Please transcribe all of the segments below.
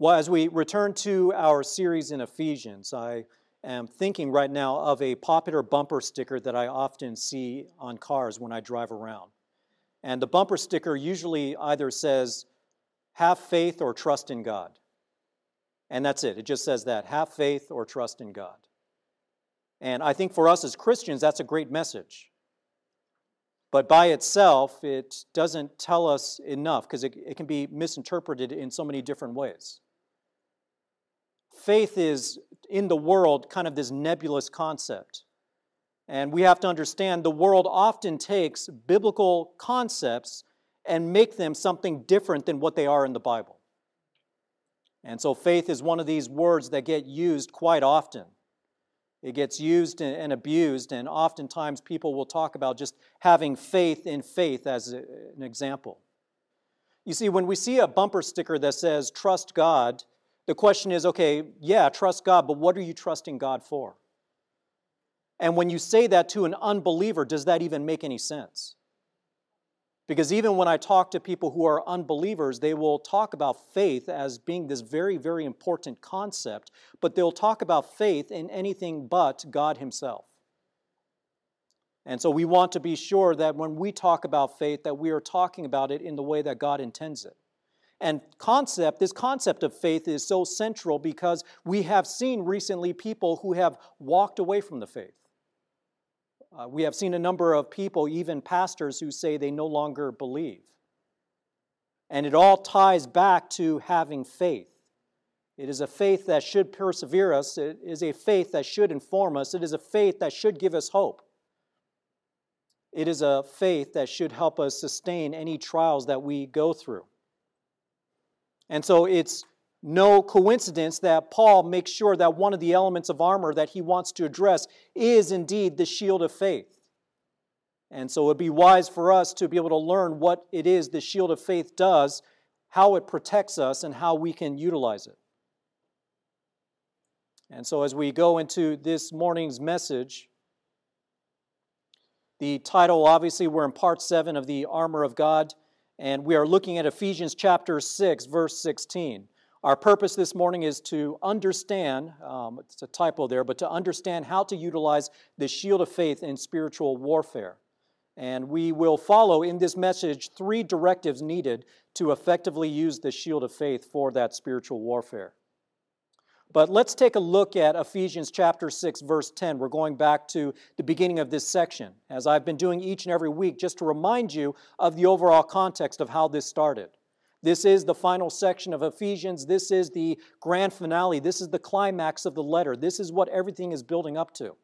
Well, as we return to our series in Ephesians, I am thinking right now of a popular bumper sticker that I often see on cars when I drive around. And the bumper sticker usually either says, have faith or trust in God. And that's it. It just says that have faith or trust in God. And I think for us as Christians, that's a great message. But by itself, it doesn't tell us enough because it, it can be misinterpreted in so many different ways faith is in the world kind of this nebulous concept. And we have to understand the world often takes biblical concepts and make them something different than what they are in the Bible. And so faith is one of these words that get used quite often. It gets used and abused, and oftentimes people will talk about just having faith in faith as an example. You see, when we see a bumper sticker that says, Trust God, the question is okay, yeah, trust God, but what are you trusting God for? And when you say that to an unbeliever, does that even make any sense? Because even when I talk to people who are unbelievers, they will talk about faith as being this very, very important concept, but they'll talk about faith in anything but God Himself. And so we want to be sure that when we talk about faith, that we are talking about it in the way that God intends it. And concept, this concept of faith is so central because we have seen recently people who have walked away from the faith. Uh, we have seen a number of people, even pastors, who say they no longer believe. And it all ties back to having faith. It is a faith that should persevere us. It is a faith that should inform us. It is a faith that should give us hope. It is a faith that should help us sustain any trials that we go through. And so it's no coincidence that Paul makes sure that one of the elements of armor that he wants to address is indeed the shield of faith. And so it would be wise for us to be able to learn what it is the shield of faith does, how it protects us, and how we can utilize it. And so as we go into this morning's message, the title obviously, we're in part seven of the armor of God. And we are looking at Ephesians chapter 6, verse 16. Our purpose this morning is to understand, um, it's a typo there, but to understand how to utilize the shield of faith in spiritual warfare. And we will follow in this message three directives needed to effectively use the shield of faith for that spiritual warfare. But let's take a look at Ephesians chapter 6, verse 10. We're going back to the beginning of this section, as I've been doing each and every week, just to remind you of the overall context of how this started. This is the final section of Ephesians. This is the grand finale. This is the climax of the letter. This is what everything is building up to.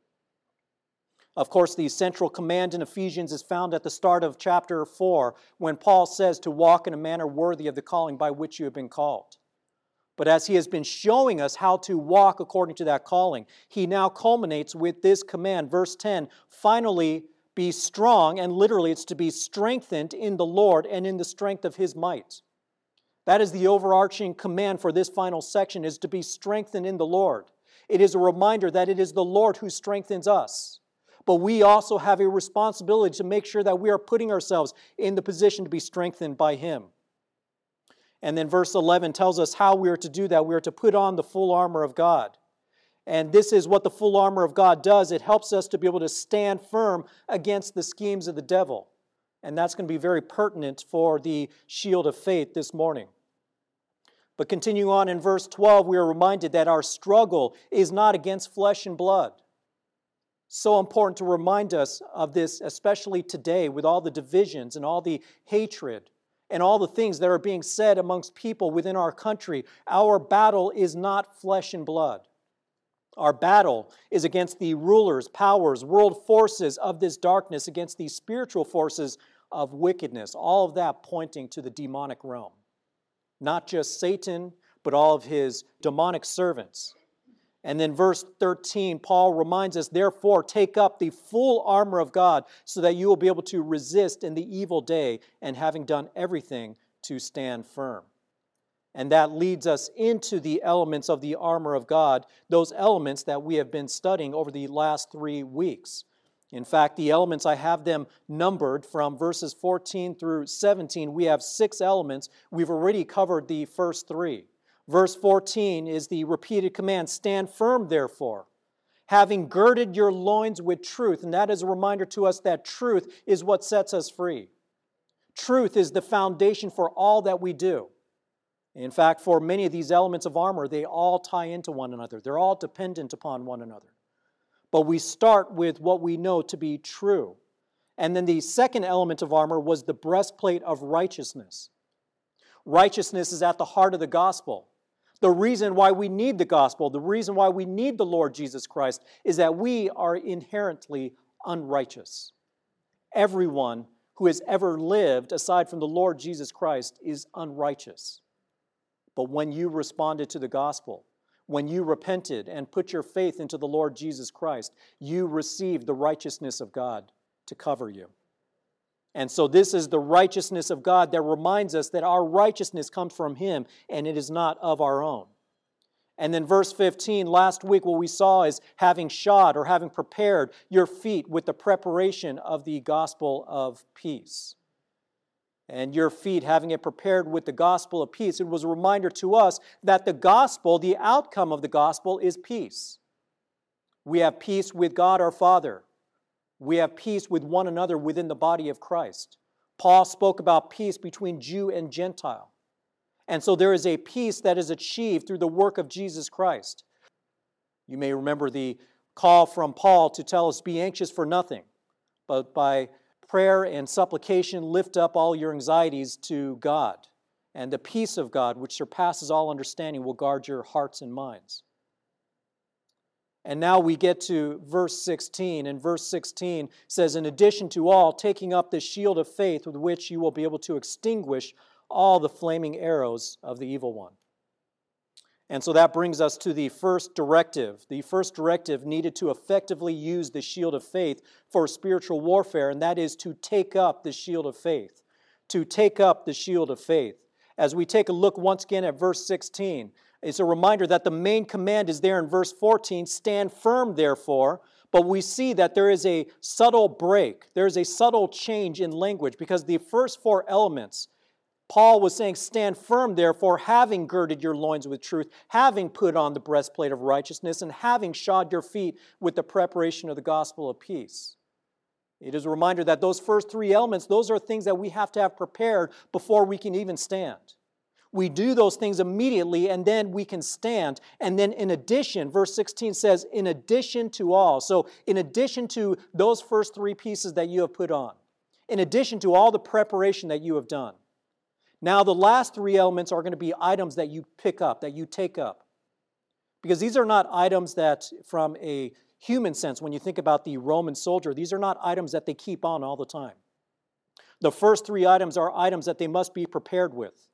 Of course, the central command in Ephesians is found at the start of chapter 4 when Paul says to walk in a manner worthy of the calling by which you have been called. But as he has been showing us how to walk according to that calling, he now culminates with this command, verse 10 finally, be strong, and literally it's to be strengthened in the Lord and in the strength of his might. That is the overarching command for this final section is to be strengthened in the Lord. It is a reminder that it is the Lord who strengthens us. But we also have a responsibility to make sure that we are putting ourselves in the position to be strengthened by him. And then verse 11 tells us how we are to do that. We are to put on the full armor of God. And this is what the full armor of God does it helps us to be able to stand firm against the schemes of the devil. And that's going to be very pertinent for the shield of faith this morning. But continuing on in verse 12, we are reminded that our struggle is not against flesh and blood. So important to remind us of this, especially today with all the divisions and all the hatred and all the things that are being said amongst people within our country. Our battle is not flesh and blood. Our battle is against the rulers, powers, world forces of this darkness, against these spiritual forces of wickedness. All of that pointing to the demonic realm. Not just Satan, but all of his demonic servants. And then, verse 13, Paul reminds us, therefore, take up the full armor of God so that you will be able to resist in the evil day and having done everything to stand firm. And that leads us into the elements of the armor of God, those elements that we have been studying over the last three weeks. In fact, the elements, I have them numbered from verses 14 through 17. We have six elements. We've already covered the first three. Verse 14 is the repeated command Stand firm, therefore, having girded your loins with truth. And that is a reminder to us that truth is what sets us free. Truth is the foundation for all that we do. In fact, for many of these elements of armor, they all tie into one another, they're all dependent upon one another. But we start with what we know to be true. And then the second element of armor was the breastplate of righteousness. Righteousness is at the heart of the gospel. The reason why we need the gospel, the reason why we need the Lord Jesus Christ, is that we are inherently unrighteous. Everyone who has ever lived aside from the Lord Jesus Christ is unrighteous. But when you responded to the gospel, when you repented and put your faith into the Lord Jesus Christ, you received the righteousness of God to cover you. And so, this is the righteousness of God that reminds us that our righteousness comes from Him and it is not of our own. And then, verse 15, last week, what we saw is having shod or having prepared your feet with the preparation of the gospel of peace and your feet having it prepared with the gospel of peace. It was a reminder to us that the gospel, the outcome of the gospel, is peace. We have peace with God our Father. We have peace with one another within the body of Christ. Paul spoke about peace between Jew and Gentile. And so there is a peace that is achieved through the work of Jesus Christ. You may remember the call from Paul to tell us, Be anxious for nothing, but by prayer and supplication, lift up all your anxieties to God. And the peace of God, which surpasses all understanding, will guard your hearts and minds. And now we get to verse 16, and verse 16 says, In addition to all, taking up the shield of faith with which you will be able to extinguish all the flaming arrows of the evil one. And so that brings us to the first directive. The first directive needed to effectively use the shield of faith for spiritual warfare, and that is to take up the shield of faith. To take up the shield of faith. As we take a look once again at verse 16, it's a reminder that the main command is there in verse 14 stand firm, therefore. But we see that there is a subtle break, there is a subtle change in language because the first four elements Paul was saying, Stand firm, therefore, having girded your loins with truth, having put on the breastplate of righteousness, and having shod your feet with the preparation of the gospel of peace. It is a reminder that those first three elements, those are things that we have to have prepared before we can even stand. We do those things immediately and then we can stand. And then, in addition, verse 16 says, in addition to all. So, in addition to those first three pieces that you have put on, in addition to all the preparation that you have done, now, the last three elements are going to be items that you pick up, that you take up. Because these are not items that, from a human sense, when you think about the Roman soldier, these are not items that they keep on all the time. The first three items are items that they must be prepared with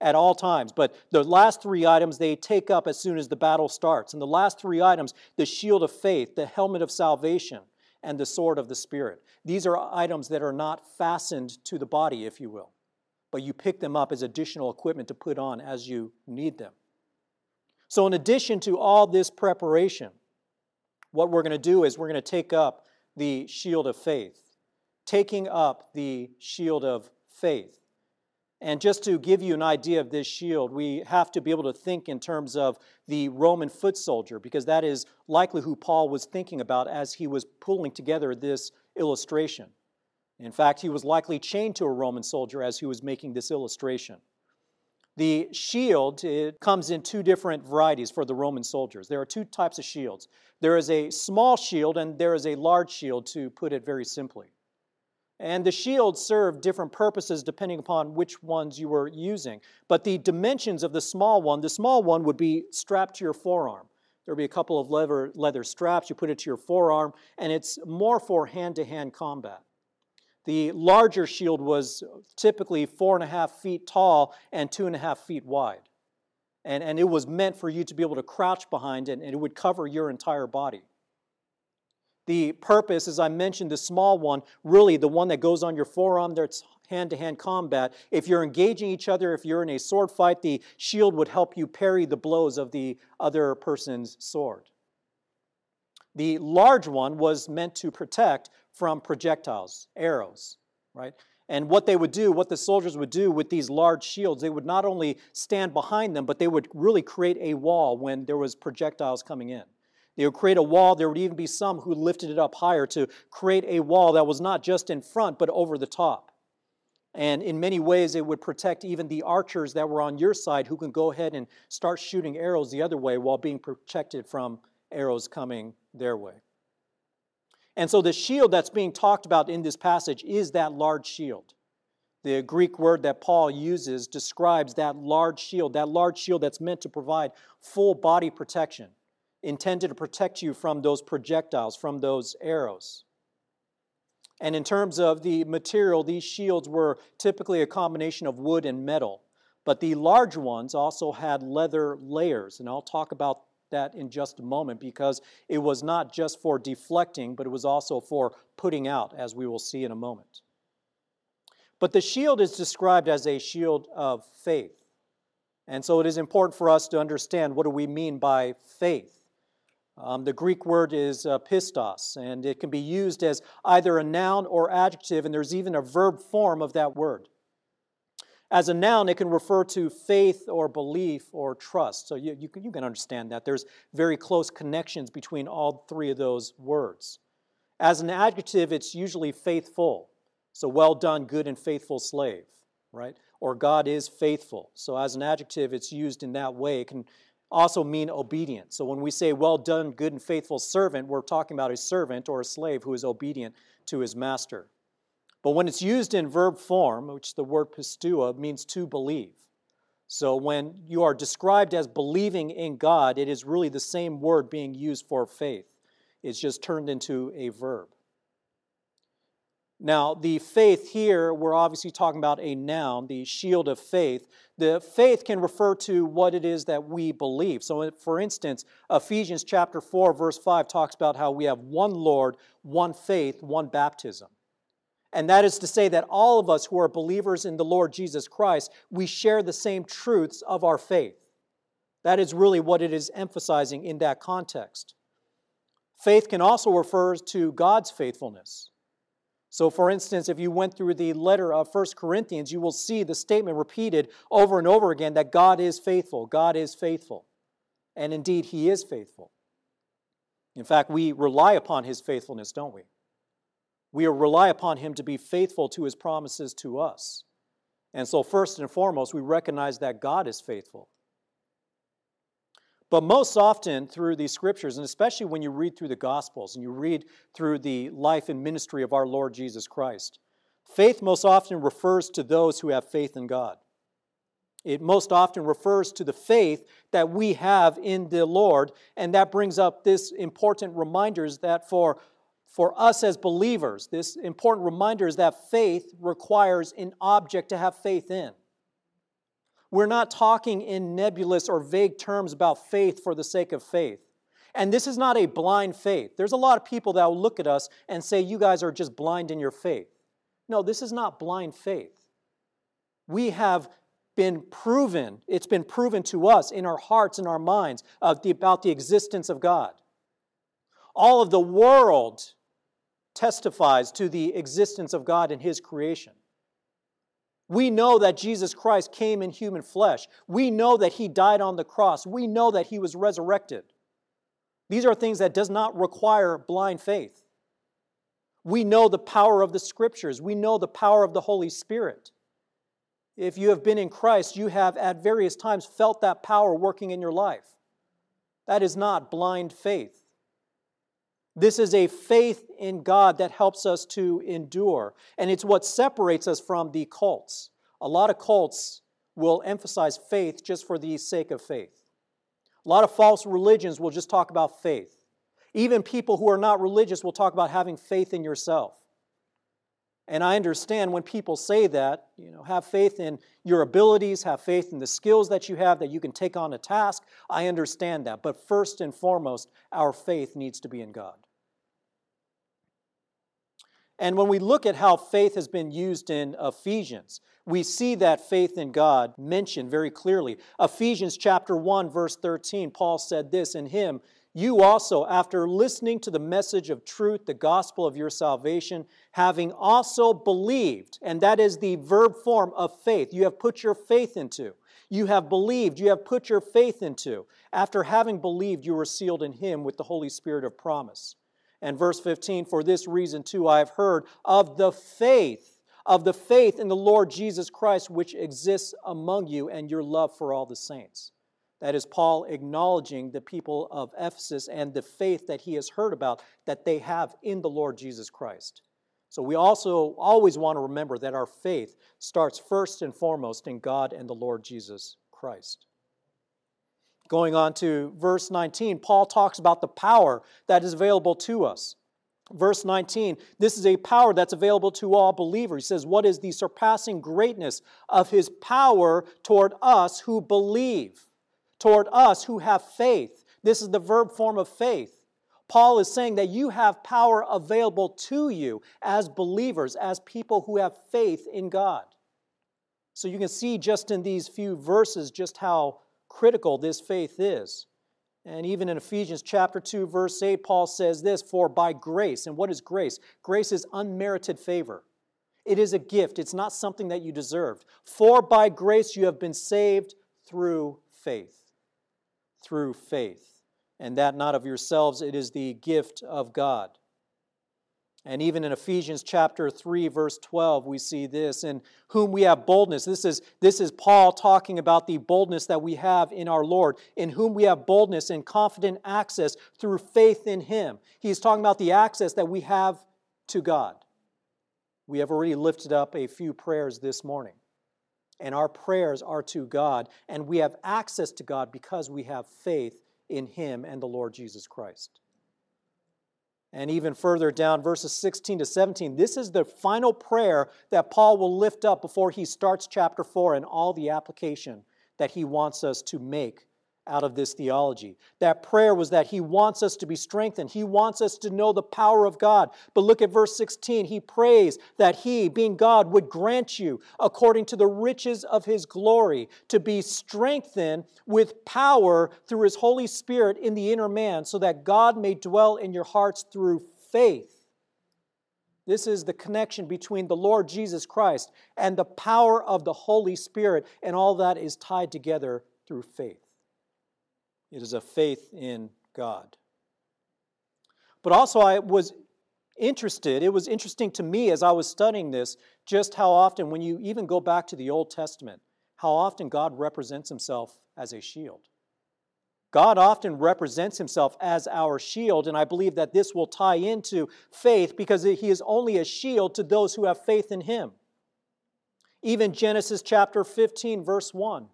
at all times. But the last three items they take up as soon as the battle starts. And the last three items the shield of faith, the helmet of salvation, and the sword of the Spirit. These are items that are not fastened to the body, if you will but you pick them up as additional equipment to put on as you need them. So, in addition to all this preparation, what we're going to do is we're going to take up the shield of faith. Taking up the shield of faith. And just to give you an idea of this shield, we have to be able to think in terms of the Roman foot soldier, because that is likely who Paul was thinking about as he was pulling together this illustration. In fact, he was likely chained to a Roman soldier as he was making this illustration. The shield it comes in two different varieties for the Roman soldiers. There are two types of shields. There is a small shield and there is a large shield, to put it very simply. And the shields served different purposes depending upon which ones you were using. But the dimensions of the small one, the small one would be strapped to your forearm. There would be a couple of leather, leather straps, you put it to your forearm, and it's more for hand to hand combat. The larger shield was typically four and a half feet tall and two and a half feet wide. And, and it was meant for you to be able to crouch behind it, and it would cover your entire body. The purpose, as I mentioned, the small one, really the one that goes on your forearm, that's hand to hand combat. If you're engaging each other, if you're in a sword fight, the shield would help you parry the blows of the other person's sword. The large one was meant to protect from projectiles, arrows, right? And what they would do, what the soldiers would do with these large shields, they would not only stand behind them, but they would really create a wall when there was projectiles coming in. They would create a wall. There would even be some who lifted it up higher to create a wall that was not just in front, but over the top. And in many ways, it would protect even the archers that were on your side who can go ahead and start shooting arrows the other way while being protected from arrows coming their way. And so the shield that's being talked about in this passage is that large shield. The Greek word that Paul uses describes that large shield, that large shield that's meant to provide full body protection, intended to protect you from those projectiles, from those arrows. And in terms of the material, these shields were typically a combination of wood and metal. But the large ones also had leather layers, and I'll talk about that in just a moment because it was not just for deflecting, but it was also for putting out, as we will see in a moment. But the shield is described as a shield of faith. And so it is important for us to understand what do we mean by faith. Um, the Greek word is uh, pistos, and it can be used as either a noun or adjective, and there's even a verb form of that word. As a noun, it can refer to faith or belief or trust. So you, you, can, you can understand that. There's very close connections between all three of those words. As an adjective, it's usually faithful. So well done, good and faithful slave, right? Or God is faithful. So as an adjective, it's used in that way. It can also mean obedient. So when we say well done, good and faithful servant, we're talking about a servant or a slave who is obedient to his master. But when it's used in verb form, which the word pisteuo means to believe. So when you are described as believing in God, it is really the same word being used for faith. It's just turned into a verb. Now, the faith here, we're obviously talking about a noun, the shield of faith. The faith can refer to what it is that we believe. So, for instance, Ephesians chapter 4, verse 5 talks about how we have one Lord, one faith, one baptism. And that is to say that all of us who are believers in the Lord Jesus Christ, we share the same truths of our faith. That is really what it is emphasizing in that context. Faith can also refer to God's faithfulness. So, for instance, if you went through the letter of 1 Corinthians, you will see the statement repeated over and over again that God is faithful. God is faithful. And indeed, He is faithful. In fact, we rely upon His faithfulness, don't we? We rely upon Him to be faithful to His promises to us. And so, first and foremost, we recognize that God is faithful. But most often through these scriptures, and especially when you read through the Gospels and you read through the life and ministry of our Lord Jesus Christ, faith most often refers to those who have faith in God. It most often refers to the faith that we have in the Lord, and that brings up this important reminders that for for us as believers, this important reminder is that faith requires an object to have faith in. We're not talking in nebulous or vague terms about faith for the sake of faith. And this is not a blind faith. There's a lot of people that will look at us and say, You guys are just blind in your faith. No, this is not blind faith. We have been proven, it's been proven to us in our hearts and our minds the, about the existence of God. All of the world testifies to the existence of God and His creation. We know that Jesus Christ came in human flesh. We know that He died on the cross. We know that He was resurrected. These are things that does not require blind faith. We know the power of the Scriptures. We know the power of the Holy Spirit. If you have been in Christ, you have at various times felt that power working in your life. That is not blind faith. This is a faith in God that helps us to endure. And it's what separates us from the cults. A lot of cults will emphasize faith just for the sake of faith. A lot of false religions will just talk about faith. Even people who are not religious will talk about having faith in yourself. And I understand when people say that, you know, have faith in your abilities, have faith in the skills that you have that you can take on a task. I understand that. But first and foremost, our faith needs to be in God. And when we look at how faith has been used in Ephesians, we see that faith in God mentioned very clearly. Ephesians chapter 1 verse 13, Paul said this, in him you also, after listening to the message of truth, the gospel of your salvation, having also believed, and that is the verb form of faith, you have put your faith into. You have believed, you have put your faith into. After having believed, you were sealed in Him with the Holy Spirit of promise. And verse 15, for this reason too I have heard of the faith, of the faith in the Lord Jesus Christ which exists among you and your love for all the saints. That is Paul acknowledging the people of Ephesus and the faith that he has heard about that they have in the Lord Jesus Christ. So we also always want to remember that our faith starts first and foremost in God and the Lord Jesus Christ. Going on to verse 19, Paul talks about the power that is available to us. Verse 19, this is a power that's available to all believers. He says, What is the surpassing greatness of his power toward us who believe? toward us who have faith. This is the verb form of faith. Paul is saying that you have power available to you as believers, as people who have faith in God. So you can see just in these few verses just how critical this faith is. And even in Ephesians chapter 2 verse 8 Paul says this, "For by grace." And what is grace? Grace is unmerited favor. It is a gift. It's not something that you deserved. For by grace you have been saved through faith through faith, and that not of yourselves, it is the gift of God. And even in Ephesians chapter 3, verse 12, we see this, in whom we have boldness. This is, this is Paul talking about the boldness that we have in our Lord, in whom we have boldness and confident access through faith in Him. He's talking about the access that we have to God. We have already lifted up a few prayers this morning and our prayers are to God, and we have access to God because we have faith in Him and the Lord Jesus Christ. And even further down, verses 16 to 17, this is the final prayer that Paul will lift up before he starts chapter 4 and all the application that he wants us to make out of this theology. That prayer was that he wants us to be strengthened. He wants us to know the power of God. But look at verse 16. He prays that he, being God, would grant you, according to the riches of his glory, to be strengthened with power through his Holy Spirit in the inner man, so that God may dwell in your hearts through faith. This is the connection between the Lord Jesus Christ and the power of the Holy Spirit, and all that is tied together through faith. It is a faith in God. But also, I was interested, it was interesting to me as I was studying this, just how often, when you even go back to the Old Testament, how often God represents himself as a shield. God often represents himself as our shield, and I believe that this will tie into faith because he is only a shield to those who have faith in him. Even Genesis chapter 15, verse 1.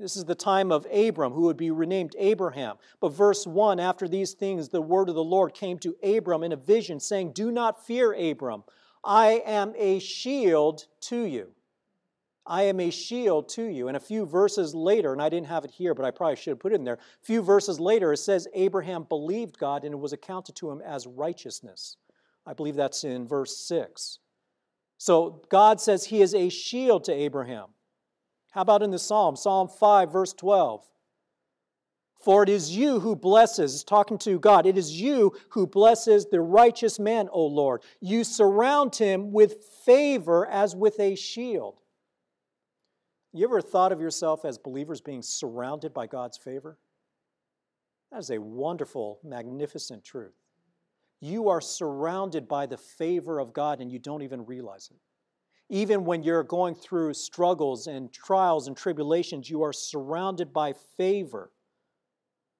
This is the time of Abram, who would be renamed Abraham. But verse 1 After these things, the word of the Lord came to Abram in a vision, saying, Do not fear, Abram. I am a shield to you. I am a shield to you. And a few verses later, and I didn't have it here, but I probably should have put it in there. A few verses later, it says, Abraham believed God and it was accounted to him as righteousness. I believe that's in verse 6. So God says he is a shield to Abraham. How about in the Psalm? Psalm 5, verse 12. For it is you who blesses, talking to God, it is you who blesses the righteous man, O Lord. You surround him with favor as with a shield. You ever thought of yourself as believers being surrounded by God's favor? That is a wonderful, magnificent truth. You are surrounded by the favor of God and you don't even realize it. Even when you're going through struggles and trials and tribulations, you are surrounded by favor.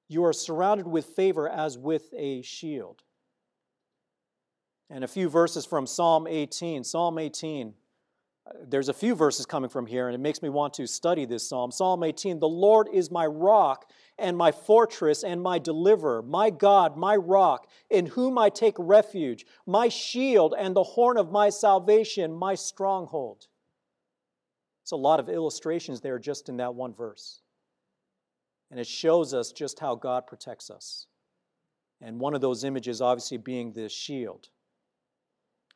You are surrounded with favor as with a shield. And a few verses from Psalm 18. Psalm 18 there's a few verses coming from here, and it makes me want to study this psalm. Psalm 18 The Lord is my rock and my fortress and my deliverer, my God, my rock, in whom I take refuge, my shield and the horn of my salvation, my stronghold. It's a lot of illustrations there just in that one verse. And it shows us just how God protects us. And one of those images, obviously, being the shield.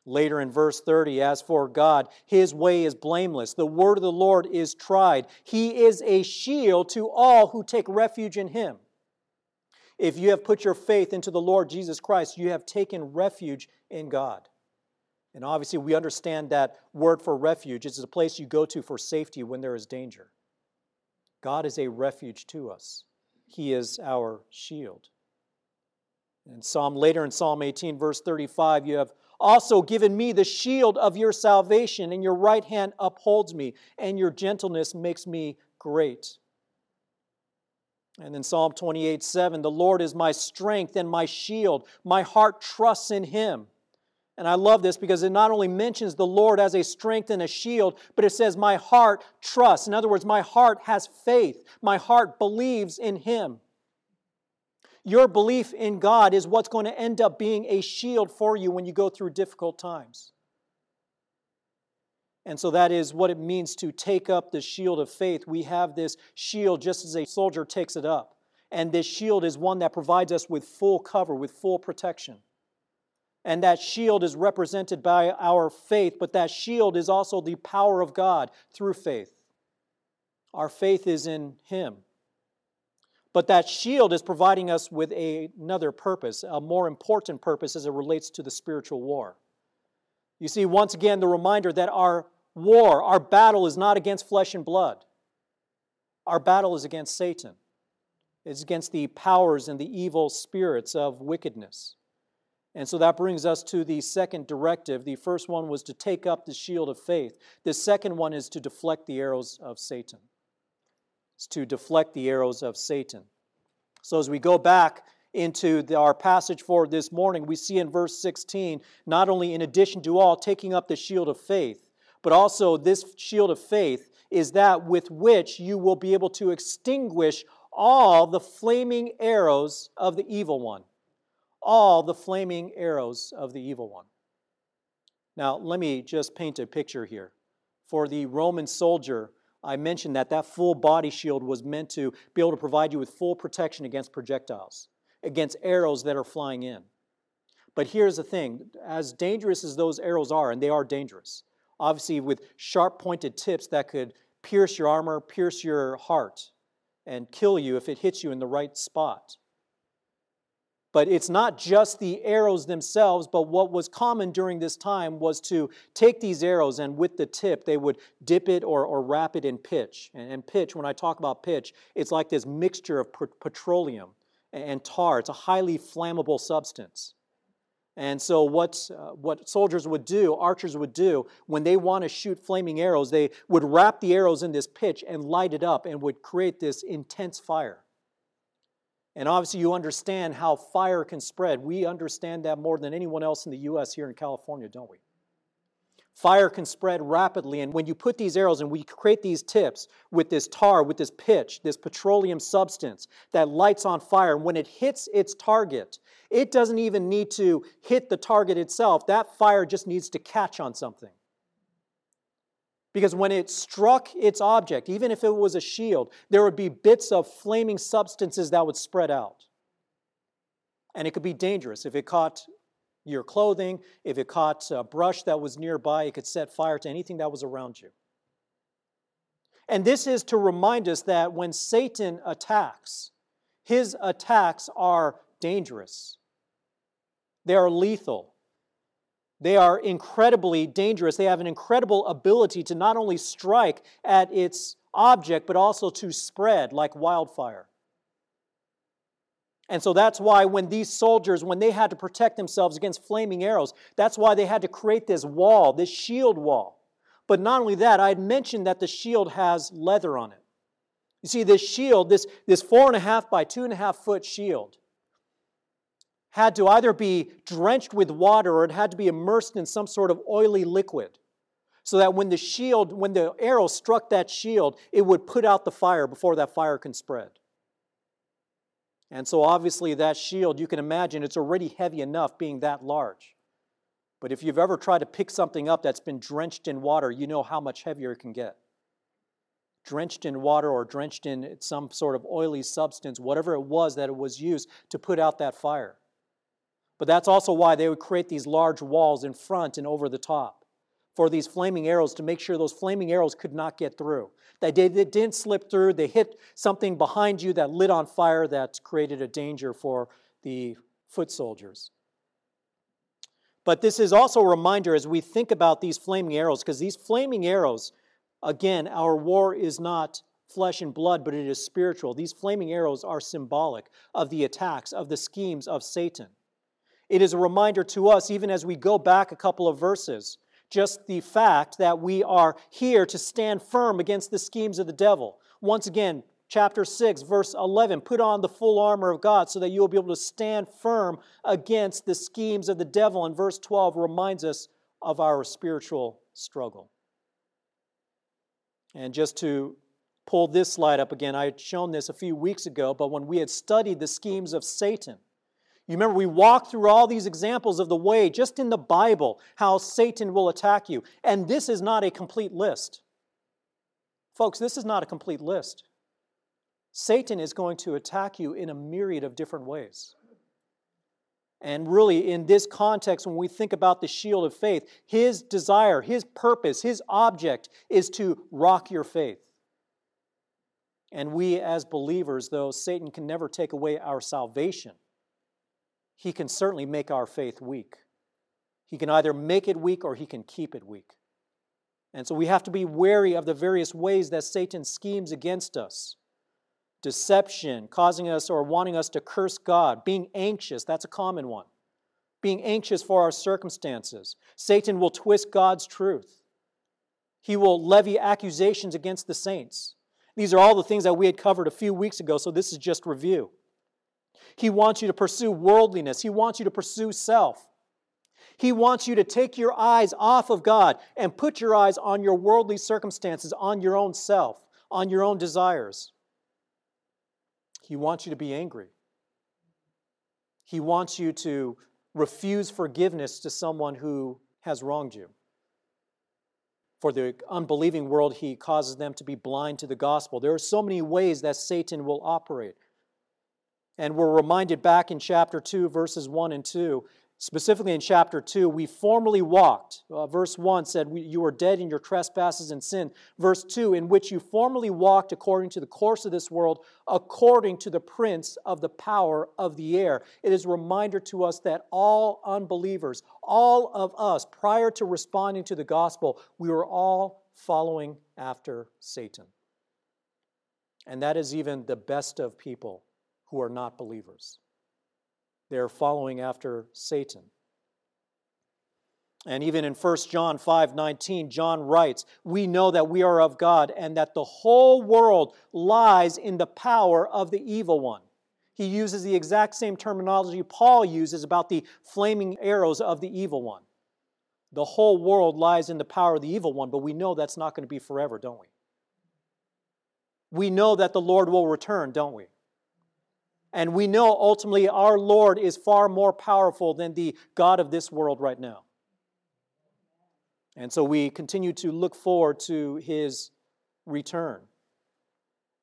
Later in verse 30, as for God, his way is blameless. The word of the Lord is tried. He is a shield to all who take refuge in him. If you have put your faith into the Lord Jesus Christ, you have taken refuge in God. And obviously, we understand that word for refuge is a place you go to for safety when there is danger. God is a refuge to us, He is our shield. In Psalm later in Psalm 18, verse 35, you have also given me the shield of your salvation, and your right hand upholds me, and your gentleness makes me great. And in Psalm 28 7, the Lord is my strength and my shield. My heart trusts in him. And I love this because it not only mentions the Lord as a strength and a shield, but it says, My heart trusts. In other words, my heart has faith. My heart believes in him. Your belief in God is what's going to end up being a shield for you when you go through difficult times. And so that is what it means to take up the shield of faith. We have this shield just as a soldier takes it up. And this shield is one that provides us with full cover, with full protection. And that shield is represented by our faith, but that shield is also the power of God through faith. Our faith is in Him. But that shield is providing us with a, another purpose, a more important purpose as it relates to the spiritual war. You see, once again, the reminder that our war, our battle is not against flesh and blood. Our battle is against Satan. It's against the powers and the evil spirits of wickedness. And so that brings us to the second directive. The first one was to take up the shield of faith. The second one is to deflect the arrows of Satan to deflect the arrows of Satan. So as we go back into the, our passage for this morning, we see in verse 16, not only in addition to all taking up the shield of faith, but also this shield of faith is that with which you will be able to extinguish all the flaming arrows of the evil one. All the flaming arrows of the evil one. Now, let me just paint a picture here. For the Roman soldier, I mentioned that that full body shield was meant to be able to provide you with full protection against projectiles, against arrows that are flying in. But here's the thing as dangerous as those arrows are, and they are dangerous, obviously with sharp pointed tips that could pierce your armor, pierce your heart, and kill you if it hits you in the right spot. But it's not just the arrows themselves, but what was common during this time was to take these arrows and with the tip, they would dip it or, or wrap it in pitch. And, and pitch, when I talk about pitch, it's like this mixture of petroleum and tar. It's a highly flammable substance. And so, what, uh, what soldiers would do, archers would do, when they want to shoot flaming arrows, they would wrap the arrows in this pitch and light it up and would create this intense fire. And obviously, you understand how fire can spread. We understand that more than anyone else in the U.S. here in California, don't we? Fire can spread rapidly, and when you put these arrows and we create these tips with this tar, with this pitch, this petroleum substance that lights on fire, and when it hits its target, it doesn't even need to hit the target itself. That fire just needs to catch on something. Because when it struck its object, even if it was a shield, there would be bits of flaming substances that would spread out. And it could be dangerous. If it caught your clothing, if it caught a brush that was nearby, it could set fire to anything that was around you. And this is to remind us that when Satan attacks, his attacks are dangerous, they are lethal. They are incredibly dangerous. They have an incredible ability to not only strike at its object, but also to spread like wildfire. And so that's why when these soldiers, when they had to protect themselves against flaming arrows, that's why they had to create this wall, this shield wall. But not only that, I had mentioned that the shield has leather on it. You see, this shield, this, this four and a half by two and a half foot shield, had to either be drenched with water or it had to be immersed in some sort of oily liquid so that when the shield, when the arrow struck that shield, it would put out the fire before that fire can spread. And so, obviously, that shield, you can imagine it's already heavy enough being that large. But if you've ever tried to pick something up that's been drenched in water, you know how much heavier it can get. Drenched in water or drenched in some sort of oily substance, whatever it was that it was used to put out that fire. But that's also why they would create these large walls in front and over the top for these flaming arrows to make sure those flaming arrows could not get through. They, they didn't slip through, they hit something behind you that lit on fire that created a danger for the foot soldiers. But this is also a reminder as we think about these flaming arrows, because these flaming arrows, again, our war is not flesh and blood, but it is spiritual. These flaming arrows are symbolic of the attacks, of the schemes of Satan. It is a reminder to us, even as we go back a couple of verses, just the fact that we are here to stand firm against the schemes of the devil. Once again, chapter 6, verse 11 put on the full armor of God so that you will be able to stand firm against the schemes of the devil. And verse 12 reminds us of our spiritual struggle. And just to pull this slide up again, I had shown this a few weeks ago, but when we had studied the schemes of Satan, you remember we walked through all these examples of the way, just in the Bible, how Satan will attack you. And this is not a complete list. Folks, this is not a complete list. Satan is going to attack you in a myriad of different ways. And really, in this context, when we think about the shield of faith, his desire, his purpose, his object is to rock your faith. And we, as believers, though Satan can never take away our salvation, he can certainly make our faith weak. He can either make it weak or he can keep it weak. And so we have to be wary of the various ways that Satan schemes against us deception, causing us or wanting us to curse God, being anxious, that's a common one. Being anxious for our circumstances. Satan will twist God's truth. He will levy accusations against the saints. These are all the things that we had covered a few weeks ago, so this is just review. He wants you to pursue worldliness. He wants you to pursue self. He wants you to take your eyes off of God and put your eyes on your worldly circumstances, on your own self, on your own desires. He wants you to be angry. He wants you to refuse forgiveness to someone who has wronged you. For the unbelieving world, he causes them to be blind to the gospel. There are so many ways that Satan will operate. And we're reminded back in chapter 2, verses 1 and 2, specifically in chapter 2, we formerly walked. Uh, verse 1 said, You were dead in your trespasses and sin. Verse 2, in which you formerly walked according to the course of this world, according to the prince of the power of the air. It is a reminder to us that all unbelievers, all of us, prior to responding to the gospel, we were all following after Satan. And that is even the best of people who are not believers. They are following after Satan. And even in 1 John 5 19, John writes, We know that we are of God and that the whole world lies in the power of the evil one. He uses the exact same terminology Paul uses about the flaming arrows of the evil one. The whole world lies in the power of the evil one, but we know that's not going to be forever, don't we? We know that the Lord will return, don't we? And we know ultimately our Lord is far more powerful than the God of this world right now. And so we continue to look forward to his return.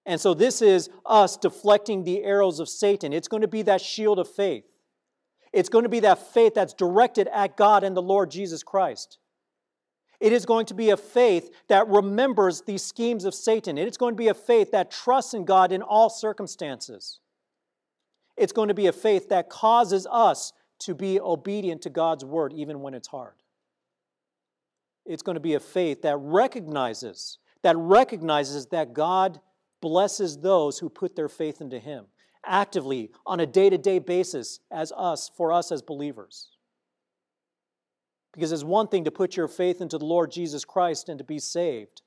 And so this is us deflecting the arrows of Satan. It's going to be that shield of faith. It's going to be that faith that's directed at God and the Lord Jesus Christ. It is going to be a faith that remembers these schemes of Satan. It's going to be a faith that trusts in God in all circumstances. It's going to be a faith that causes us to be obedient to God's word even when it's hard. It's going to be a faith that recognizes that recognizes that God blesses those who put their faith into him actively on a day-to-day basis as us for us as believers. Because it's one thing to put your faith into the Lord Jesus Christ and to be saved,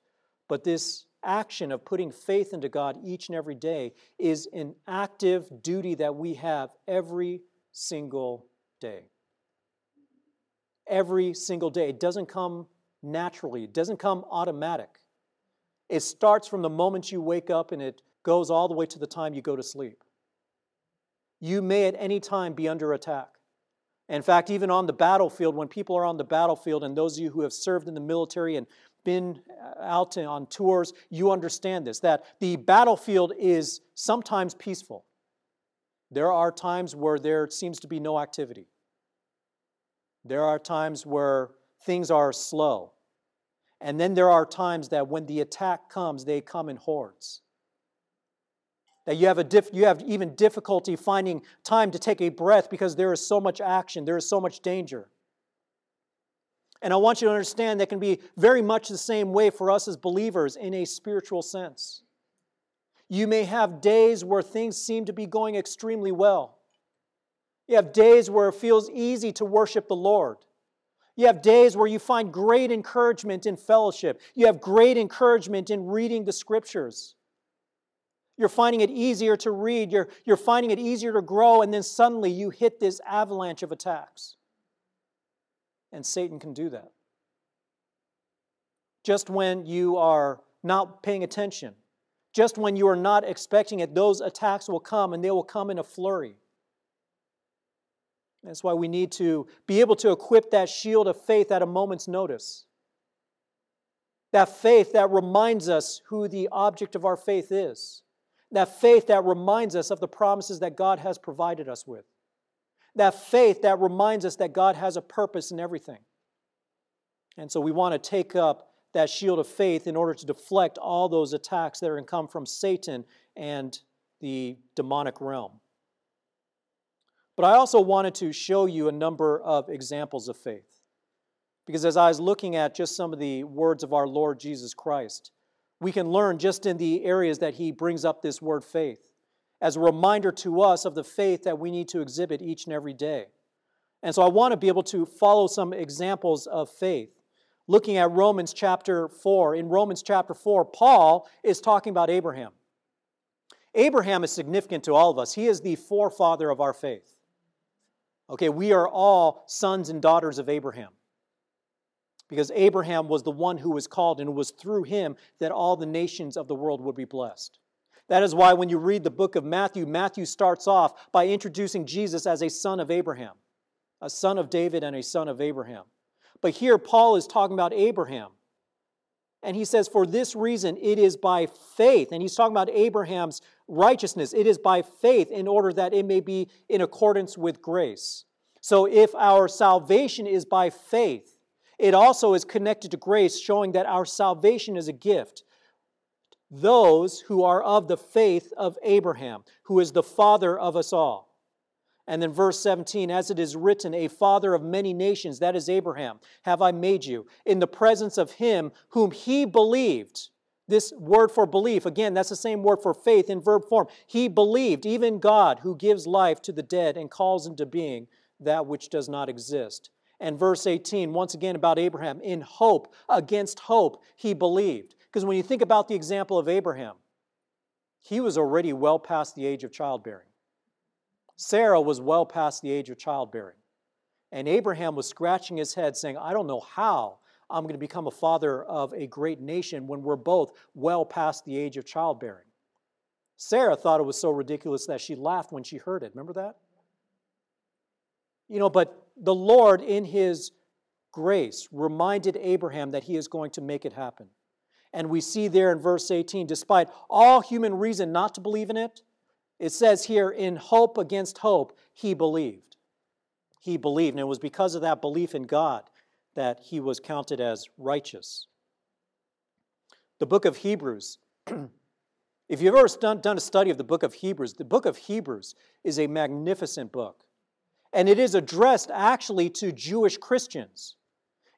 but this action of putting faith into God each and every day is an active duty that we have every single day. Every single day. It doesn't come naturally, it doesn't come automatic. It starts from the moment you wake up and it goes all the way to the time you go to sleep. You may at any time be under attack. In fact, even on the battlefield, when people are on the battlefield, and those of you who have served in the military and been uh, out on tours, you understand this that the battlefield is sometimes peaceful. There are times where there seems to be no activity. There are times where things are slow. And then there are times that when the attack comes, they come in hordes. That you have, a diff, you have even difficulty finding time to take a breath because there is so much action, there is so much danger. And I want you to understand that can be very much the same way for us as believers in a spiritual sense. You may have days where things seem to be going extremely well. You have days where it feels easy to worship the Lord. You have days where you find great encouragement in fellowship. You have great encouragement in reading the scriptures. You're finding it easier to read, you're, you're finding it easier to grow, and then suddenly you hit this avalanche of attacks. And Satan can do that. Just when you are not paying attention, just when you are not expecting it, those attacks will come and they will come in a flurry. That's why we need to be able to equip that shield of faith at a moment's notice. That faith that reminds us who the object of our faith is. That faith that reminds us of the promises that God has provided us with. That faith that reminds us that God has a purpose in everything. And so we want to take up that shield of faith in order to deflect all those attacks that are going to come from Satan and the demonic realm. But I also wanted to show you a number of examples of faith. Because as I was looking at just some of the words of our Lord Jesus Christ, we can learn just in the areas that he brings up this word faith as a reminder to us of the faith that we need to exhibit each and every day. And so I want to be able to follow some examples of faith. Looking at Romans chapter 4, in Romans chapter 4, Paul is talking about Abraham. Abraham is significant to all of us. He is the forefather of our faith. Okay, we are all sons and daughters of Abraham. Because Abraham was the one who was called, and it was through him that all the nations of the world would be blessed. That is why when you read the book of Matthew, Matthew starts off by introducing Jesus as a son of Abraham, a son of David and a son of Abraham. But here, Paul is talking about Abraham. And he says, For this reason, it is by faith. And he's talking about Abraham's righteousness. It is by faith in order that it may be in accordance with grace. So if our salvation is by faith, it also is connected to grace, showing that our salvation is a gift. Those who are of the faith of Abraham, who is the father of us all. And then verse 17, as it is written, a father of many nations, that is Abraham, have I made you, in the presence of him whom he believed. This word for belief, again, that's the same word for faith in verb form. He believed, even God, who gives life to the dead and calls into being that which does not exist. And verse 18, once again about Abraham, in hope, against hope, he believed. Because when you think about the example of Abraham, he was already well past the age of childbearing. Sarah was well past the age of childbearing. And Abraham was scratching his head, saying, I don't know how I'm going to become a father of a great nation when we're both well past the age of childbearing. Sarah thought it was so ridiculous that she laughed when she heard it. Remember that? You know, but the Lord, in His grace, reminded Abraham that He is going to make it happen. And we see there in verse 18, despite all human reason not to believe in it, it says here, in hope against hope, he believed. He believed, and it was because of that belief in God that he was counted as righteous. The book of Hebrews, if you've ever done, done a study of the book of Hebrews, the book of Hebrews is a magnificent book. And it is addressed actually to Jewish Christians.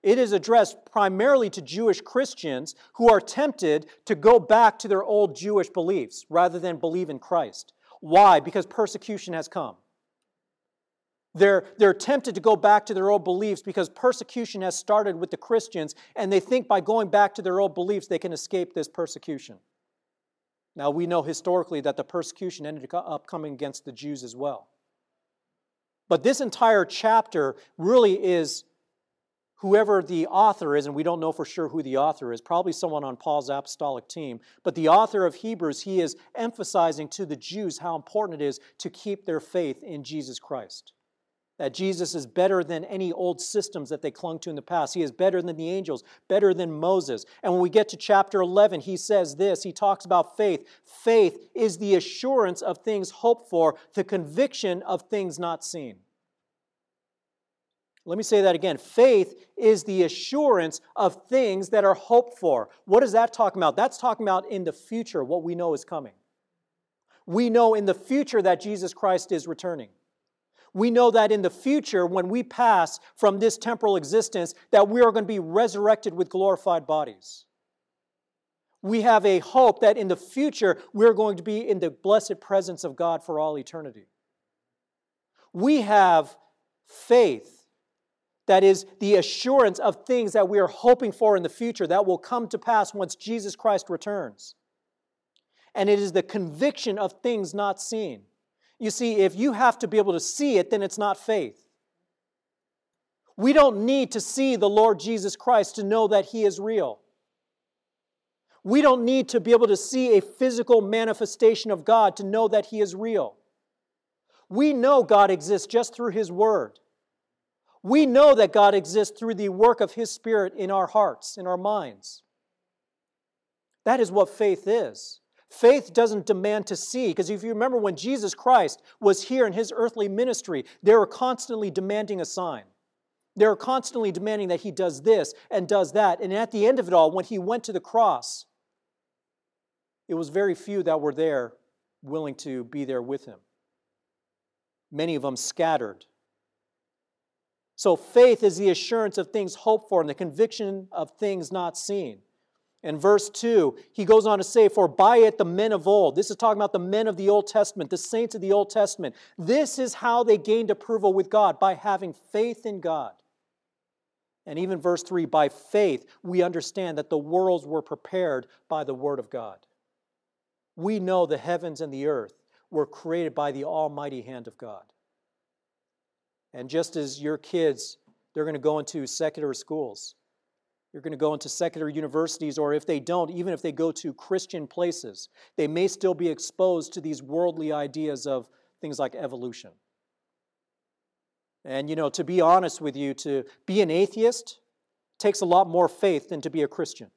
It is addressed primarily to Jewish Christians who are tempted to go back to their old Jewish beliefs rather than believe in Christ. Why? Because persecution has come. They're, they're tempted to go back to their old beliefs because persecution has started with the Christians, and they think by going back to their old beliefs they can escape this persecution. Now, we know historically that the persecution ended up coming against the Jews as well. But this entire chapter really is whoever the author is, and we don't know for sure who the author is, probably someone on Paul's apostolic team, but the author of Hebrews, he is emphasizing to the Jews how important it is to keep their faith in Jesus Christ. That Jesus is better than any old systems that they clung to in the past. He is better than the angels, better than Moses. And when we get to chapter 11, he says this he talks about faith. Faith is the assurance of things hoped for, the conviction of things not seen. Let me say that again. Faith is the assurance of things that are hoped for. What is that talking about? That's talking about in the future, what we know is coming. We know in the future that Jesus Christ is returning. We know that in the future, when we pass from this temporal existence, that we are going to be resurrected with glorified bodies. We have a hope that in the future, we're going to be in the blessed presence of God for all eternity. We have faith that is the assurance of things that we are hoping for in the future that will come to pass once Jesus Christ returns. And it is the conviction of things not seen. You see, if you have to be able to see it, then it's not faith. We don't need to see the Lord Jesus Christ to know that He is real. We don't need to be able to see a physical manifestation of God to know that He is real. We know God exists just through His Word. We know that God exists through the work of His Spirit in our hearts, in our minds. That is what faith is. Faith doesn't demand to see, because if you remember when Jesus Christ was here in His earthly ministry, they were constantly demanding a sign. They were constantly demanding that He does this and does that. And at the end of it all, when He went to the cross, it was very few that were there willing to be there with Him. Many of them scattered so faith is the assurance of things hoped for and the conviction of things not seen. In verse 2, he goes on to say, For by it the men of old, this is talking about the men of the Old Testament, the saints of the Old Testament, this is how they gained approval with God, by having faith in God. And even verse 3, by faith, we understand that the worlds were prepared by the Word of God. We know the heavens and the earth were created by the almighty hand of God. And just as your kids, they're going to go into secular schools, you're going to go into secular universities, or if they don't, even if they go to Christian places, they may still be exposed to these worldly ideas of things like evolution. And, you know, to be honest with you, to be an atheist takes a lot more faith than to be a Christian.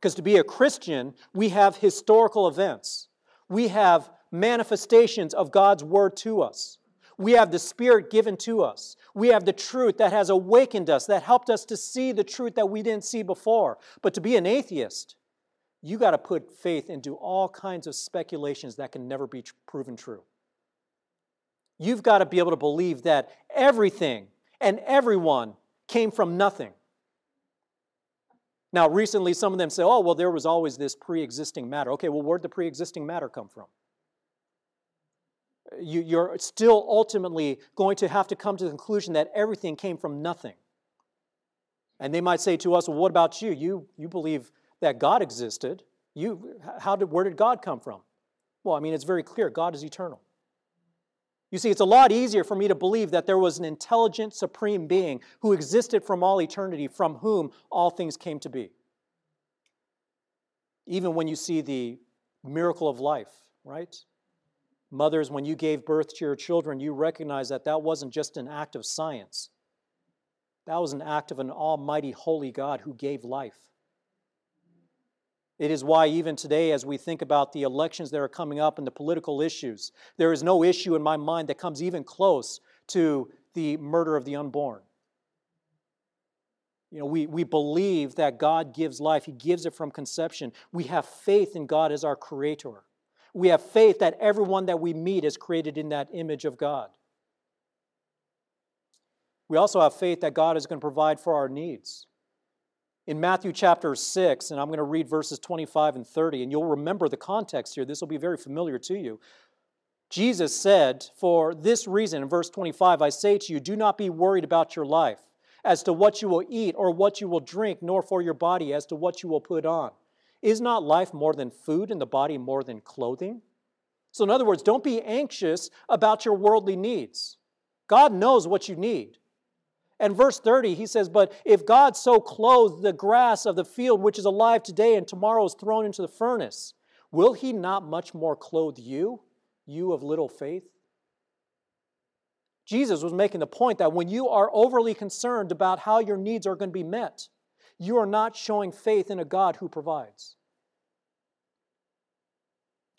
Because to be a Christian, we have historical events, we have manifestations of God's word to us. We have the Spirit given to us. We have the truth that has awakened us, that helped us to see the truth that we didn't see before. But to be an atheist, you got to put faith into all kinds of speculations that can never be proven true. You've got to be able to believe that everything and everyone came from nothing. Now, recently, some of them say, oh, well, there was always this pre existing matter. Okay, well, where'd the pre existing matter come from? You, are still ultimately going to have to come to the conclusion that everything came from nothing. And they might say to us, well, what about you? You, you believe that God existed. You, how did, where did God come from? Well, I mean, it's very clear God is eternal. You see, it's a lot easier for me to believe that there was an intelligent, supreme being who existed from all eternity, from whom all things came to be. Even when you see the miracle of life, right? Mothers, when you gave birth to your children, you recognized that that wasn't just an act of science. That was an act of an almighty, holy God who gave life. It is why, even today, as we think about the elections that are coming up and the political issues, there is no issue in my mind that comes even close to the murder of the unborn. You know, we, we believe that God gives life, He gives it from conception. We have faith in God as our creator. We have faith that everyone that we meet is created in that image of God. We also have faith that God is going to provide for our needs. In Matthew chapter 6, and I'm going to read verses 25 and 30, and you'll remember the context here. This will be very familiar to you. Jesus said, For this reason, in verse 25, I say to you, do not be worried about your life as to what you will eat or what you will drink, nor for your body as to what you will put on. Is not life more than food and the body more than clothing? So, in other words, don't be anxious about your worldly needs. God knows what you need. And verse 30, he says, But if God so clothes the grass of the field, which is alive today and tomorrow is thrown into the furnace, will he not much more clothe you, you of little faith? Jesus was making the point that when you are overly concerned about how your needs are going to be met, you are not showing faith in a God who provides.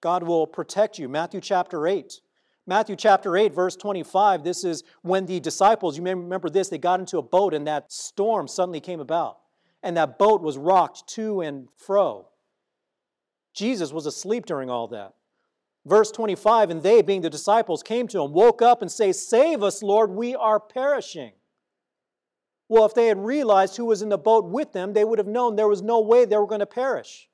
God will protect you. Matthew chapter 8, Matthew chapter 8, verse 25, this is when the disciples, you may remember this, they got into a boat and that storm suddenly came about. And that boat was rocked to and fro. Jesus was asleep during all that. Verse 25, and they, being the disciples, came to him, woke up and say, Save us, Lord, we are perishing. Well, if they had realized who was in the boat with them, they would have known there was no way they were going to perish.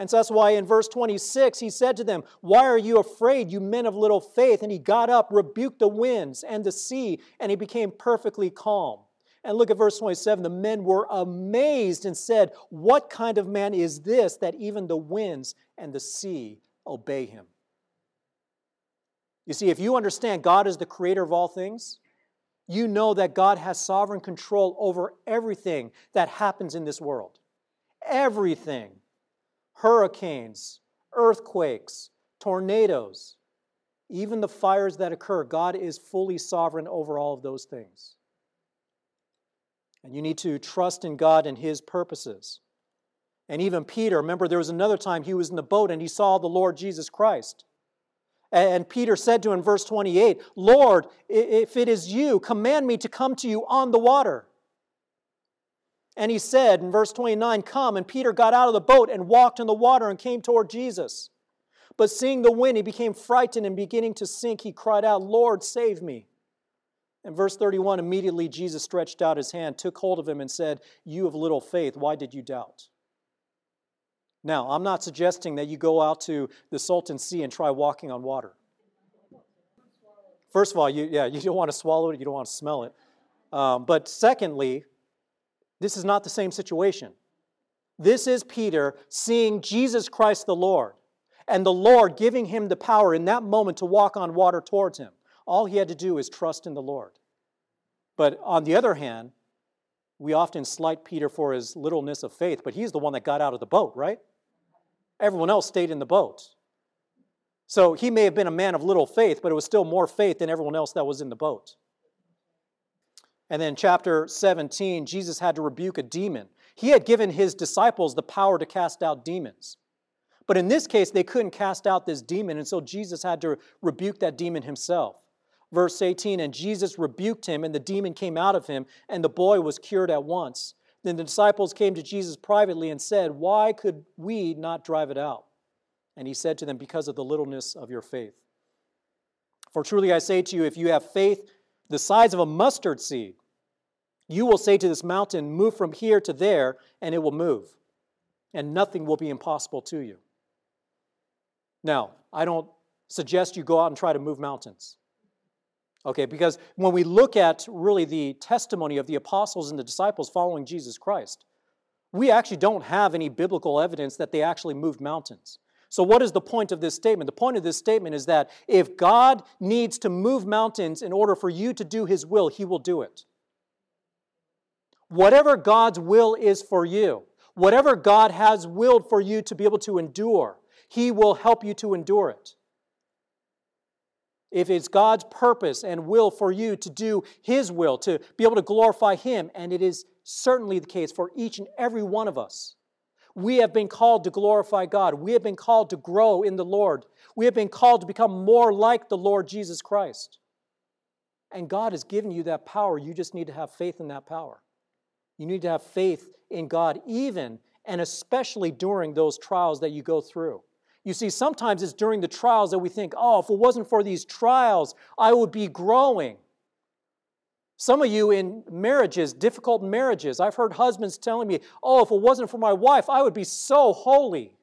And so that's why in verse 26 he said to them, Why are you afraid, you men of little faith? And he got up, rebuked the winds and the sea, and he became perfectly calm. And look at verse 27. The men were amazed and said, What kind of man is this that even the winds and the sea obey him? You see, if you understand God is the creator of all things, you know that God has sovereign control over everything that happens in this world. Everything hurricanes, earthquakes, tornadoes, even the fires that occur. God is fully sovereign over all of those things. And you need to trust in God and His purposes. And even Peter, remember, there was another time he was in the boat and he saw the Lord Jesus Christ. And Peter said to him verse 28, Lord, if it is you, command me to come to you on the water. And he said in verse 29, Come. And Peter got out of the boat and walked in the water and came toward Jesus. But seeing the wind, he became frightened and beginning to sink, he cried out, Lord, save me. In verse 31, immediately Jesus stretched out his hand, took hold of him, and said, You have little faith, why did you doubt? Now, I'm not suggesting that you go out to the Salton Sea and try walking on water. First of all, you, yeah, you don't want to swallow it, you don't want to smell it. Um, but secondly, this is not the same situation. This is Peter seeing Jesus Christ the Lord and the Lord giving him the power in that moment to walk on water towards him. All he had to do is trust in the Lord. But on the other hand, we often slight Peter for his littleness of faith, but he's the one that got out of the boat, right? Everyone else stayed in the boat. So he may have been a man of little faith, but it was still more faith than everyone else that was in the boat. And then, chapter 17, Jesus had to rebuke a demon. He had given his disciples the power to cast out demons. But in this case, they couldn't cast out this demon, and so Jesus had to rebuke that demon himself. Verse 18 And Jesus rebuked him, and the demon came out of him, and the boy was cured at once. Then the disciples came to Jesus privately and said, Why could we not drive it out? And he said to them, Because of the littleness of your faith. For truly I say to you, if you have faith the size of a mustard seed, you will say to this mountain, Move from here to there, and it will move, and nothing will be impossible to you. Now, I don't suggest you go out and try to move mountains. Okay, because when we look at really the testimony of the apostles and the disciples following Jesus Christ, we actually don't have any biblical evidence that they actually moved mountains. So, what is the point of this statement? The point of this statement is that if God needs to move mountains in order for you to do His will, He will do it. Whatever God's will is for you, whatever God has willed for you to be able to endure, He will help you to endure it. If it's God's purpose and will for you to do His will, to be able to glorify Him, and it is certainly the case for each and every one of us, we have been called to glorify God. We have been called to grow in the Lord. We have been called to become more like the Lord Jesus Christ. And God has given you that power. You just need to have faith in that power. You need to have faith in God, even and especially during those trials that you go through. You see, sometimes it's during the trials that we think, oh, if it wasn't for these trials, I would be growing. Some of you in marriages, difficult marriages, I've heard husbands telling me, oh, if it wasn't for my wife, I would be so holy.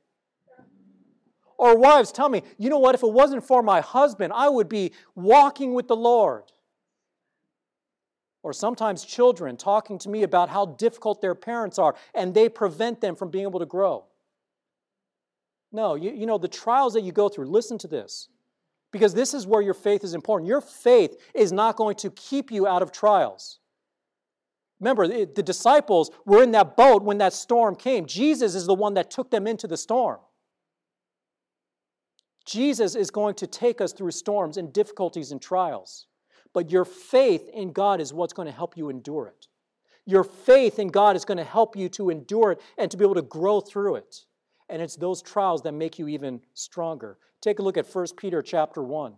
Or wives tell me, you know what, if it wasn't for my husband, I would be walking with the Lord. Or sometimes children talking to me about how difficult their parents are and they prevent them from being able to grow. No, you, you know, the trials that you go through, listen to this, because this is where your faith is important. Your faith is not going to keep you out of trials. Remember, the, the disciples were in that boat when that storm came. Jesus is the one that took them into the storm. Jesus is going to take us through storms and difficulties and trials. But your faith in God is what's going to help you endure it. Your faith in God is going to help you to endure it and to be able to grow through it. And it's those trials that make you even stronger. Take a look at 1 Peter chapter 1.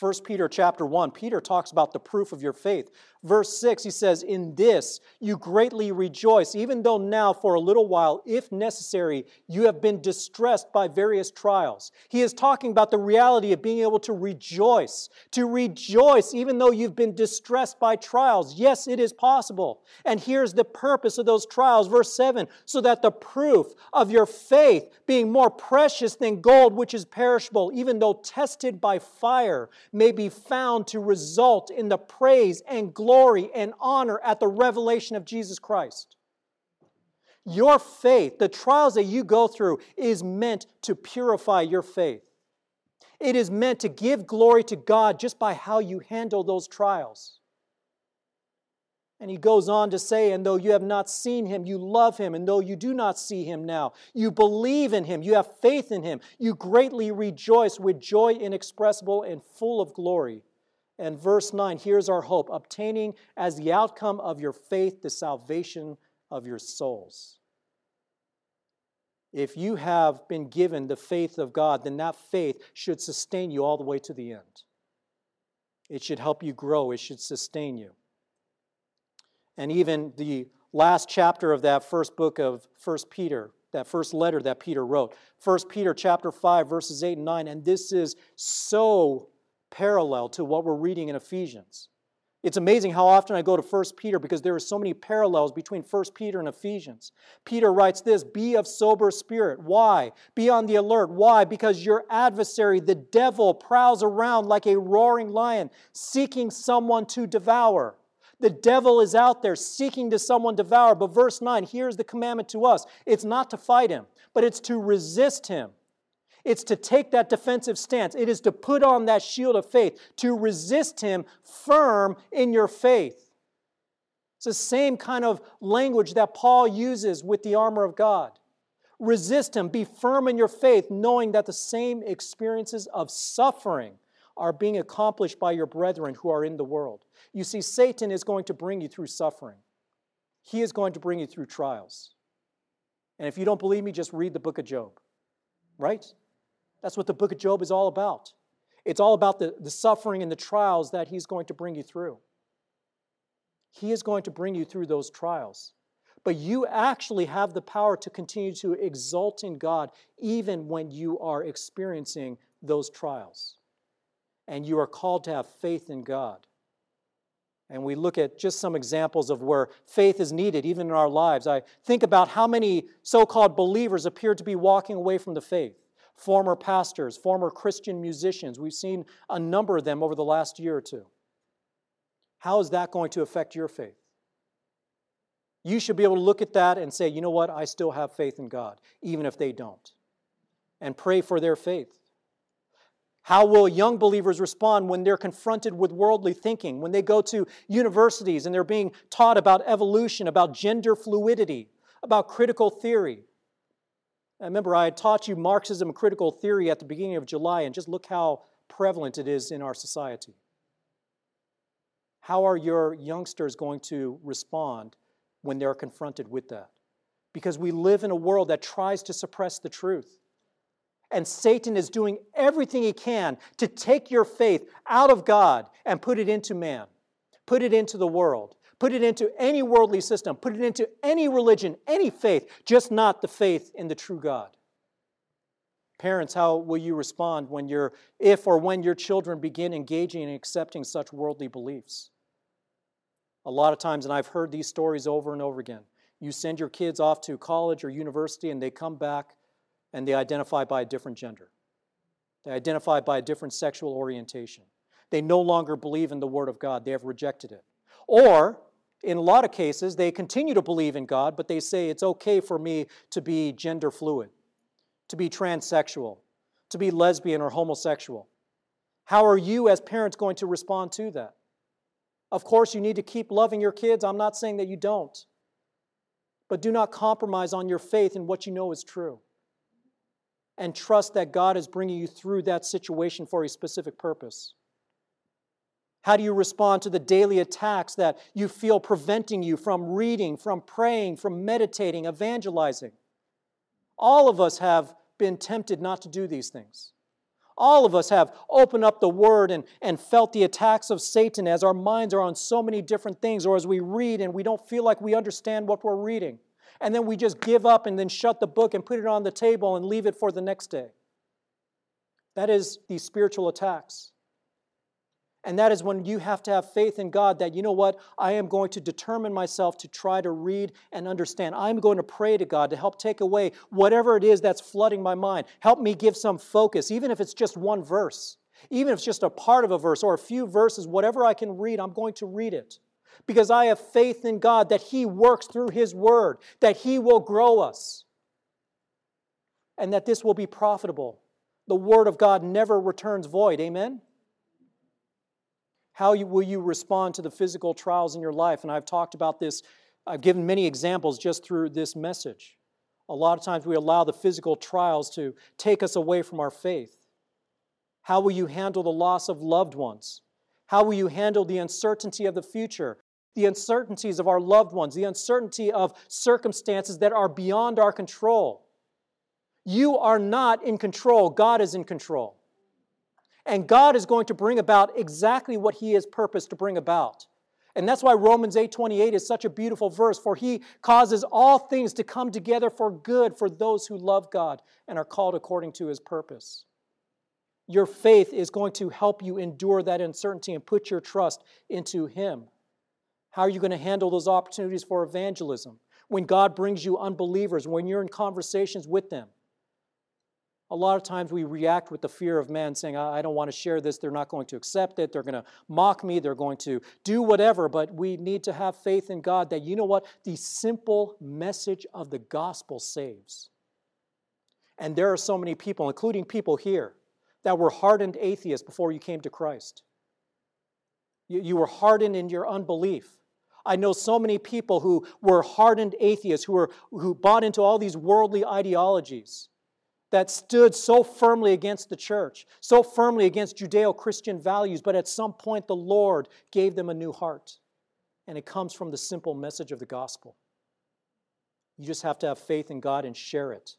1 Peter chapter 1, Peter talks about the proof of your faith. Verse 6, he says, In this you greatly rejoice, even though now for a little while, if necessary, you have been distressed by various trials. He is talking about the reality of being able to rejoice, to rejoice even though you've been distressed by trials. Yes, it is possible. And here's the purpose of those trials. Verse 7 so that the proof of your faith, being more precious than gold, which is perishable, even though tested by fire, may be found to result in the praise and glory glory and honor at the revelation of Jesus Christ. Your faith, the trials that you go through, is meant to purify your faith. It is meant to give glory to God just by how you handle those trials. And he goes on to say, and though you have not seen him, you love him. And though you do not see him now, you believe in him, you have faith in him, you greatly rejoice with joy inexpressible and full of glory and verse 9, here's our hope obtaining as the outcome of your faith the salvation of your souls. If you have been given the faith of God, then that faith should sustain you all the way to the end. It should help you grow, it should sustain you. And even the last chapter of that first book of First Peter, that first letter that Peter wrote, First Peter chapter 5 verses 8 and 9, and this is so parallel to what we're reading in Ephesians. It's amazing how often I go to 1 Peter because there are so many parallels between 1 Peter and Ephesians. Peter writes this Be of sober spirit. Why? Be on the alert. Why? Because your adversary, the devil, prowls around like a roaring lion, seeking someone to devour. The devil is out there seeking to someone devour. But verse 9, here's the commandment to us it's not to fight him, but it's to resist him. It's to take that defensive stance. It is to put on that shield of faith, to resist him firm in your faith. It's the same kind of language that Paul uses with the armor of God. Resist him, be firm in your faith, knowing that the same experiences of suffering are being accomplished by your brethren who are in the world. You see, Satan is going to bring you through suffering, he is going to bring you through trials. And if you don't believe me, just read the book of Job, right? That's what the book of Job is all about. It's all about the, the suffering and the trials that he's going to bring you through. He is going to bring you through those trials. But you actually have the power to continue to exult in God even when you are experiencing those trials. And you are called to have faith in God. And we look at just some examples of where faith is needed, even in our lives. I think about how many so called believers appear to be walking away from the faith former pastors, former Christian musicians. We've seen a number of them over the last year or two. How is that going to affect your faith? You should be able to look at that and say, you know what, I still have faith in God, even if they don't, and pray for their faith. How will young believers respond when they're confronted with worldly thinking, when they go to universities and they're being taught about evolution, about gender fluidity, about critical theory? I remember I taught you Marxism critical theory at the beginning of July, and just look how prevalent it is in our society. How are your youngsters going to respond when they're confronted with that? Because we live in a world that tries to suppress the truth. And Satan is doing everything he can to take your faith out of God and put it into man, put it into the world, Put it into any worldly system, put it into any religion, any faith, just not the faith in the true God. Parents, how will you respond when your if or when your children begin engaging and accepting such worldly beliefs? A lot of times, and I've heard these stories over and over again. You send your kids off to college or university and they come back and they identify by a different gender. They identify by a different sexual orientation. They no longer believe in the Word of God, they have rejected it. Or in a lot of cases, they continue to believe in God, but they say it's okay for me to be gender fluid, to be transsexual, to be lesbian or homosexual. How are you, as parents, going to respond to that? Of course, you need to keep loving your kids. I'm not saying that you don't. But do not compromise on your faith in what you know is true. And trust that God is bringing you through that situation for a specific purpose. How do you respond to the daily attacks that you feel preventing you from reading, from praying, from meditating, evangelizing? All of us have been tempted not to do these things. All of us have opened up the Word and, and felt the attacks of Satan as our minds are on so many different things, or as we read and we don't feel like we understand what we're reading. And then we just give up and then shut the book and put it on the table and leave it for the next day. That is these spiritual attacks. And that is when you have to have faith in God that, you know what, I am going to determine myself to try to read and understand. I'm going to pray to God to help take away whatever it is that's flooding my mind. Help me give some focus, even if it's just one verse, even if it's just a part of a verse or a few verses, whatever I can read, I'm going to read it. Because I have faith in God that He works through His Word, that He will grow us, and that this will be profitable. The Word of God never returns void. Amen? How will you respond to the physical trials in your life? And I've talked about this, I've given many examples just through this message. A lot of times we allow the physical trials to take us away from our faith. How will you handle the loss of loved ones? How will you handle the uncertainty of the future, the uncertainties of our loved ones, the uncertainty of circumstances that are beyond our control? You are not in control, God is in control. And God is going to bring about exactly what He has purposed to bring about. And that's why Romans 8:28 is such a beautiful verse for he causes all things to come together for good for those who love God and are called according to his purpose. Your faith is going to help you endure that uncertainty and put your trust into him. How are you going to handle those opportunities for evangelism? When God brings you unbelievers, when you're in conversations with them, a lot of times we react with the fear of man saying, I don't want to share this. They're not going to accept it. They're going to mock me. They're going to do whatever. But we need to have faith in God that, you know what? The simple message of the gospel saves. And there are so many people, including people here, that were hardened atheists before you came to Christ. You, you were hardened in your unbelief. I know so many people who were hardened atheists, who, were, who bought into all these worldly ideologies that stood so firmly against the church, so firmly against Judeo Christian values, but at some point the Lord gave them a new heart. And it comes from the simple message of the gospel. You just have to have faith in God and share it,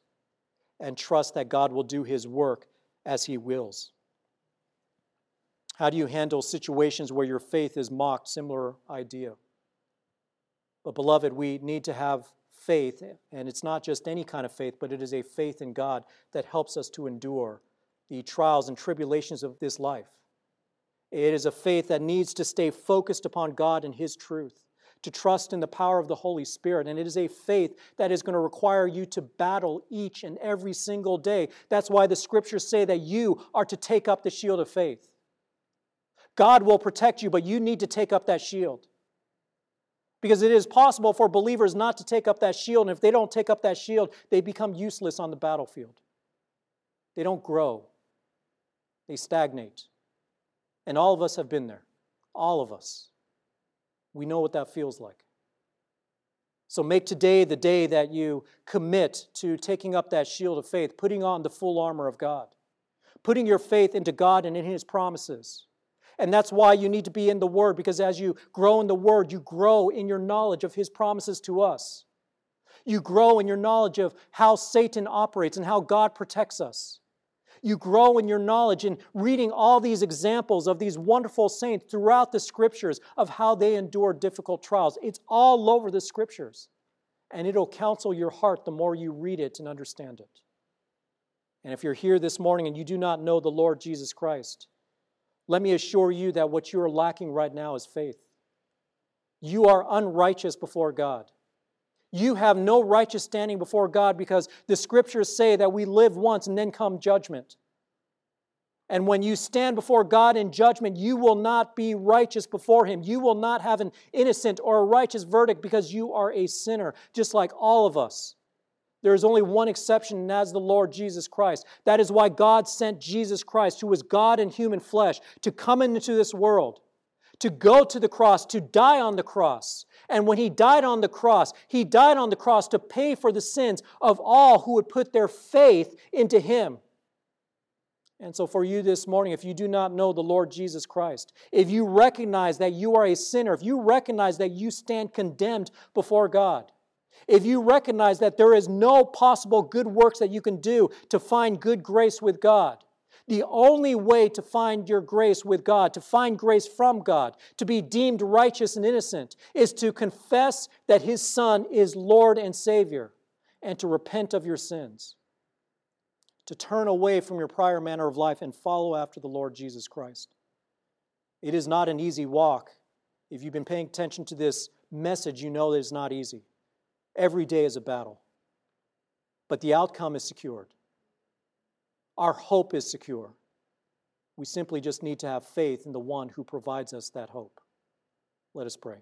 and trust that God will do His work as He wills. How do you handle situations where your faith is mocked? Similar idea. But, beloved, we need to have faith, and it's not just any kind of faith, but it is a faith in God that helps us to endure the trials and tribulations of this life. It is a faith that needs to stay focused upon God and His truth, to trust in the power of the Holy Spirit. And it is a faith that is going to require you to battle each and every single day. That's why the scriptures say that you are to take up the shield of faith. God will protect you, but you need to take up that shield. Because it is possible for believers not to take up that shield, and if they don't take up that shield, they become useless on the battlefield. They don't grow, they stagnate. And all of us have been there. All of us. We know what that feels like. So make today the day that you commit to taking up that shield of faith, putting on the full armor of God, putting your faith into God and in His promises. And that's why you need to be in the Word, because as you grow in the Word, you grow in your knowledge of His promises to us. You grow in your knowledge of how Satan operates and how God protects us. You grow in your knowledge in reading all these examples of these wonderful saints throughout the scriptures of how they endure difficult trials. It's all over the scriptures. And it'll counsel your heart the more you read it and understand it. And if you're here this morning and you do not know the Lord Jesus Christ, let me assure you that what you are lacking right now is faith. You are unrighteous before God. You have no righteous standing before God because the scriptures say that we live once and then come judgment. And when you stand before God in judgment, you will not be righteous before Him. You will not have an innocent or a righteous verdict because you are a sinner, just like all of us. There is only one exception, and that's the Lord Jesus Christ. That is why God sent Jesus Christ, who was God in human flesh, to come into this world, to go to the cross, to die on the cross. And when he died on the cross, he died on the cross to pay for the sins of all who would put their faith into him. And so, for you this morning, if you do not know the Lord Jesus Christ, if you recognize that you are a sinner, if you recognize that you stand condemned before God, if you recognize that there is no possible good works that you can do to find good grace with God, The only way to find your grace with God, to find grace from God, to be deemed righteous and innocent, is to confess that His Son is Lord and Savior and to repent of your sins, to turn away from your prior manner of life and follow after the Lord Jesus Christ. It is not an easy walk. If you've been paying attention to this message, you know that it's not easy. Every day is a battle, but the outcome is secured. Our hope is secure. We simply just need to have faith in the one who provides us that hope. Let us pray.